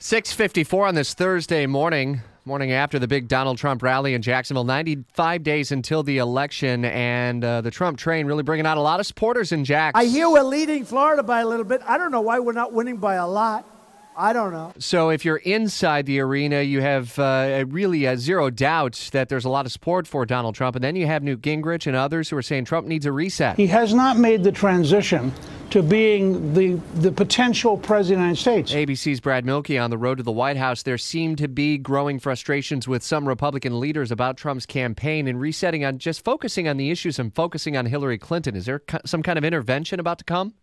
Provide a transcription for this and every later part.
654 on this Thursday morning, morning after the big Donald Trump rally in Jacksonville. 95 days until the election, and uh, the Trump train really bringing out a lot of supporters in Jacks. I hear we're leading Florida by a little bit. I don't know why we're not winning by a lot. I don't know. So if you're inside the arena, you have uh, really uh, zero doubt that there's a lot of support for Donald Trump. And then you have Newt Gingrich and others who are saying Trump needs a reset. He has not made the transition to being the the potential president of the United States. ABC's Brad Mielke on the road to the White House. There seem to be growing frustrations with some Republican leaders about Trump's campaign and resetting on just focusing on the issues and focusing on Hillary Clinton. Is there some kind of intervention about to come?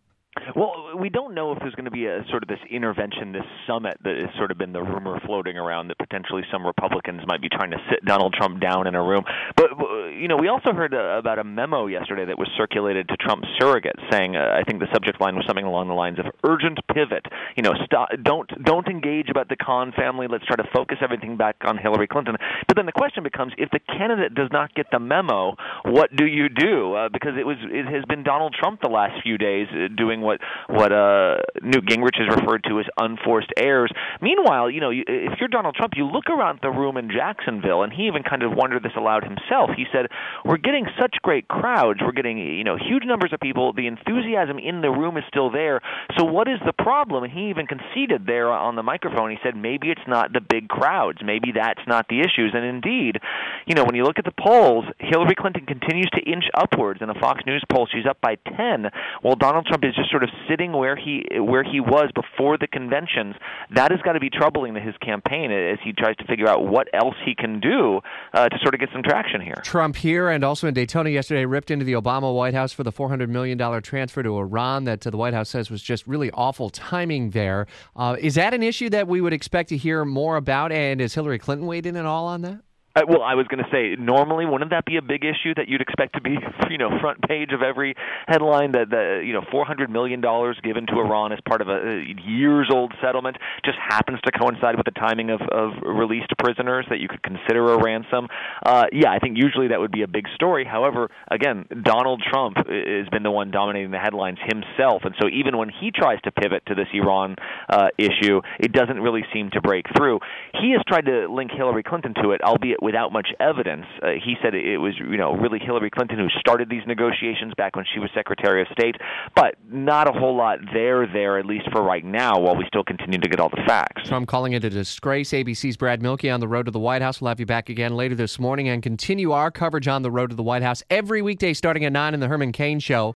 Well, we don't know if there's going to be a sort of this intervention, this summit that has sort of been the rumor floating around that potentially some Republicans might be trying to sit Donald Trump down in a room. But you know, we also heard uh, about a memo yesterday that was circulated to Trump's surrogate, saying uh, I think the subject line was something along the lines of "urgent pivot." You know, stop, don't don't engage about the Khan family. Let's try to focus everything back on Hillary Clinton. But then the question becomes: if the candidate does not get the memo, what do you do? Uh, because it was it has been Donald Trump the last few days uh, doing what what uh, Newt Gingrich has referred to as unforced errors. Meanwhile, you know, if you're Donald Trump, you look around the room in Jacksonville, and he even kind of wondered this aloud himself. He said, "We're getting such great crowds. We're getting you know huge numbers of people. The enthusiasm in the room is still there. So what is the problem?" And he even conceded there on the microphone. He said, "Maybe it's not the big crowds. Maybe that's not the issues." And indeed, you know, when you look at the polls, Hillary Clinton continues to inch upwards. In a Fox News poll, she's up by 10, while Donald Trump is just sort of sitting where he where he was before the conventions. That has got to be troubling to his campaign as he tries to figure out what else he can do uh, to sort of get some traction here. Trump here and also in Daytona yesterday ripped into the Obama White House for the $400 million transfer to Iran that uh, the White House says was just really awful timing there. Uh, is that an issue that we would expect to hear more about? And has Hillary Clinton weighed in at all on that? Uh, well, I was going to say, normally, wouldn't that be a big issue that you'd expect to be, you know, front page of every headline? That the, you know, four hundred million dollars given to Iran as part of a years-old settlement just happens to coincide with the timing of, of released prisoners that you could consider a ransom. Uh, yeah, I think usually that would be a big story. However, again, Donald Trump has been the one dominating the headlines himself, and so even when he tries to pivot to this Iran uh, issue, it doesn't really seem to break through. He has tried to link Hillary Clinton to it, albeit without much evidence. Uh, he said it was, you know, really Hillary Clinton who started these negotiations back when she was Secretary of State, but not a whole lot there there at least for right now while we still continue to get all the facts. Trump calling it a disgrace. ABC's Brad Mielke on the road to the White House. We'll have you back again later this morning and continue our coverage on the road to the White House every weekday starting at 9 in the Herman Cain show.